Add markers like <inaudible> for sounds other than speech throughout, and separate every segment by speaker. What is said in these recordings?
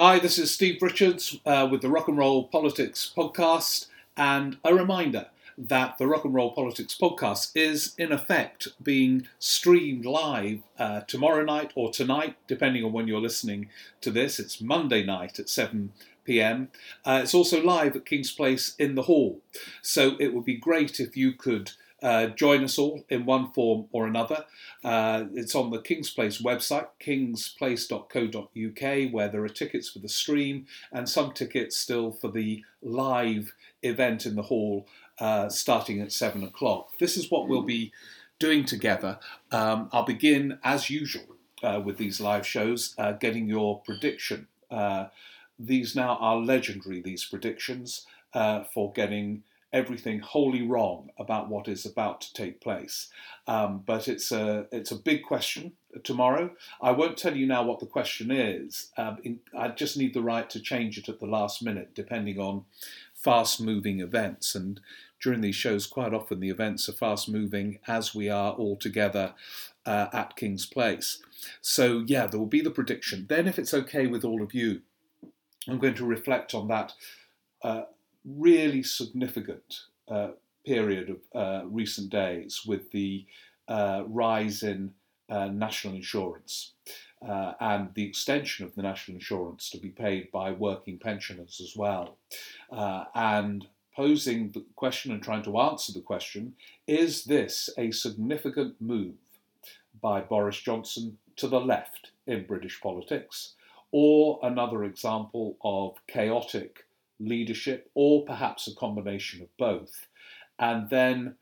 Speaker 1: Hi, this is Steve Richards uh, with the Rock and Roll Politics podcast, and a reminder that the Rock and Roll Politics podcast is in effect being streamed live uh, tomorrow night or tonight, depending on when you're listening to this. It's Monday night at 7 pm. Uh, it's also live at King's Place in the Hall, so it would be great if you could. Uh, join us all in one form or another. Uh, it's on the King's Place website, kingsplace.co.uk, where there are tickets for the stream and some tickets still for the live event in the hall uh, starting at seven o'clock. This is what we'll be doing together. Um, I'll begin, as usual, uh, with these live shows, uh, getting your prediction. These now are legendary, these predictions, for getting everything wholly wrong about what is about to take place. Um, but it's a it's a big question tomorrow. I won't tell you now what the question is. Um, in, I just need the right to change it at the last minute, depending on fast moving events. And during these shows, quite often the events are fast moving as we are all together uh, at King's Place. So yeah, there will be the prediction. Then, if it's okay with all of you, I'm going to reflect on that. Uh, really significant uh, period of uh, recent days with the uh, rise in uh, national insurance and the extension of the national insurance to be paid by working pensioners as well. And posing the question and trying to answer the question is this a significant move by Boris Johnson to the left in British politics? Or another example of chaotic leadership, or perhaps a combination of both, and then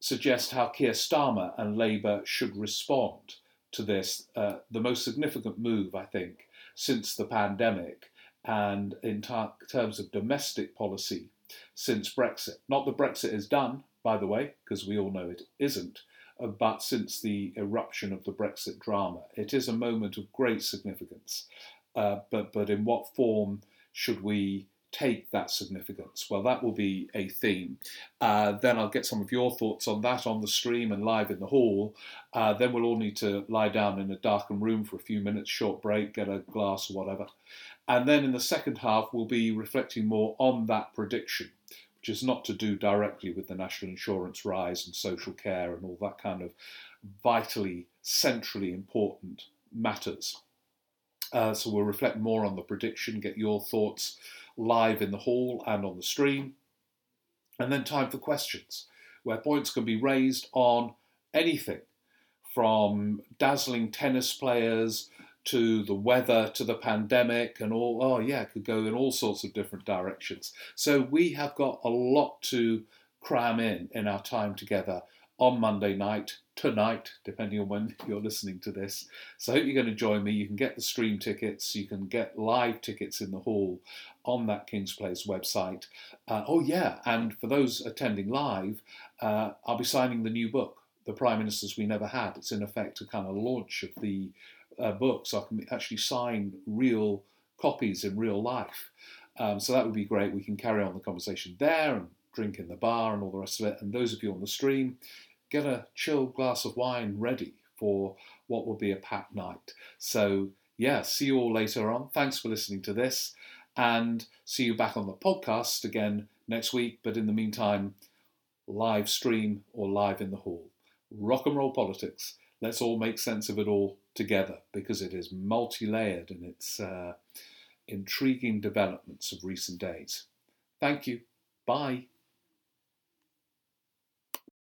Speaker 1: suggest how Keir Starmer and Labour should respond to this, uh, the most significant move, I think, since the pandemic, and in terms of domestic policy since Brexit. Not that Brexit is done, by the way, because we all know it isn't, uh, but since the eruption of the Brexit drama. It is a moment of great significance. Uh, but, but in what form should we take that significance? Well, that will be a theme. Uh, then I'll get some of your thoughts on that on the stream and live in the hall. Uh, then we'll all need to lie down in a darkened room for a few minutes, short break, get a glass or whatever. And then in the second half, we'll be reflecting more on that prediction, which is not to do directly with the national insurance rise and social care and all that kind of vitally, centrally important matters. Uh, so we'll reflect more on the prediction, get your thoughts live in the hall and on the stream. And then time for questions, where points can be raised on anything from dazzling tennis players to the weather to the pandemic and all. Oh, yeah, it could go in all sorts of different directions. So we have got a lot to cram in in our time together on Monday night, tonight, depending on when <laughs> you're listening to this. So I hope you're going to join me. You can get the stream tickets, you can get live tickets in the hall on that King's Place website. Uh, oh, yeah, and for those attending live, uh, I'll be signing the new book, The Prime Ministers We Never Had. It's in effect a kind of launch of the uh, book, so I can actually sign real copies in real life. Um, so that would be great. We can carry on the conversation there and drink in the bar and all the rest of it. And those of you on the stream, get a chilled glass of wine ready for what will be a packed night. So, yeah, see you all later on. Thanks for listening to this, and see you back on the podcast again next week. But in the meantime, live stream or live in the hall. Rock and roll politics. Let's all make sense of it all together because it is multi layered in its uh, intriguing developments of recent days. Thank you. Bye.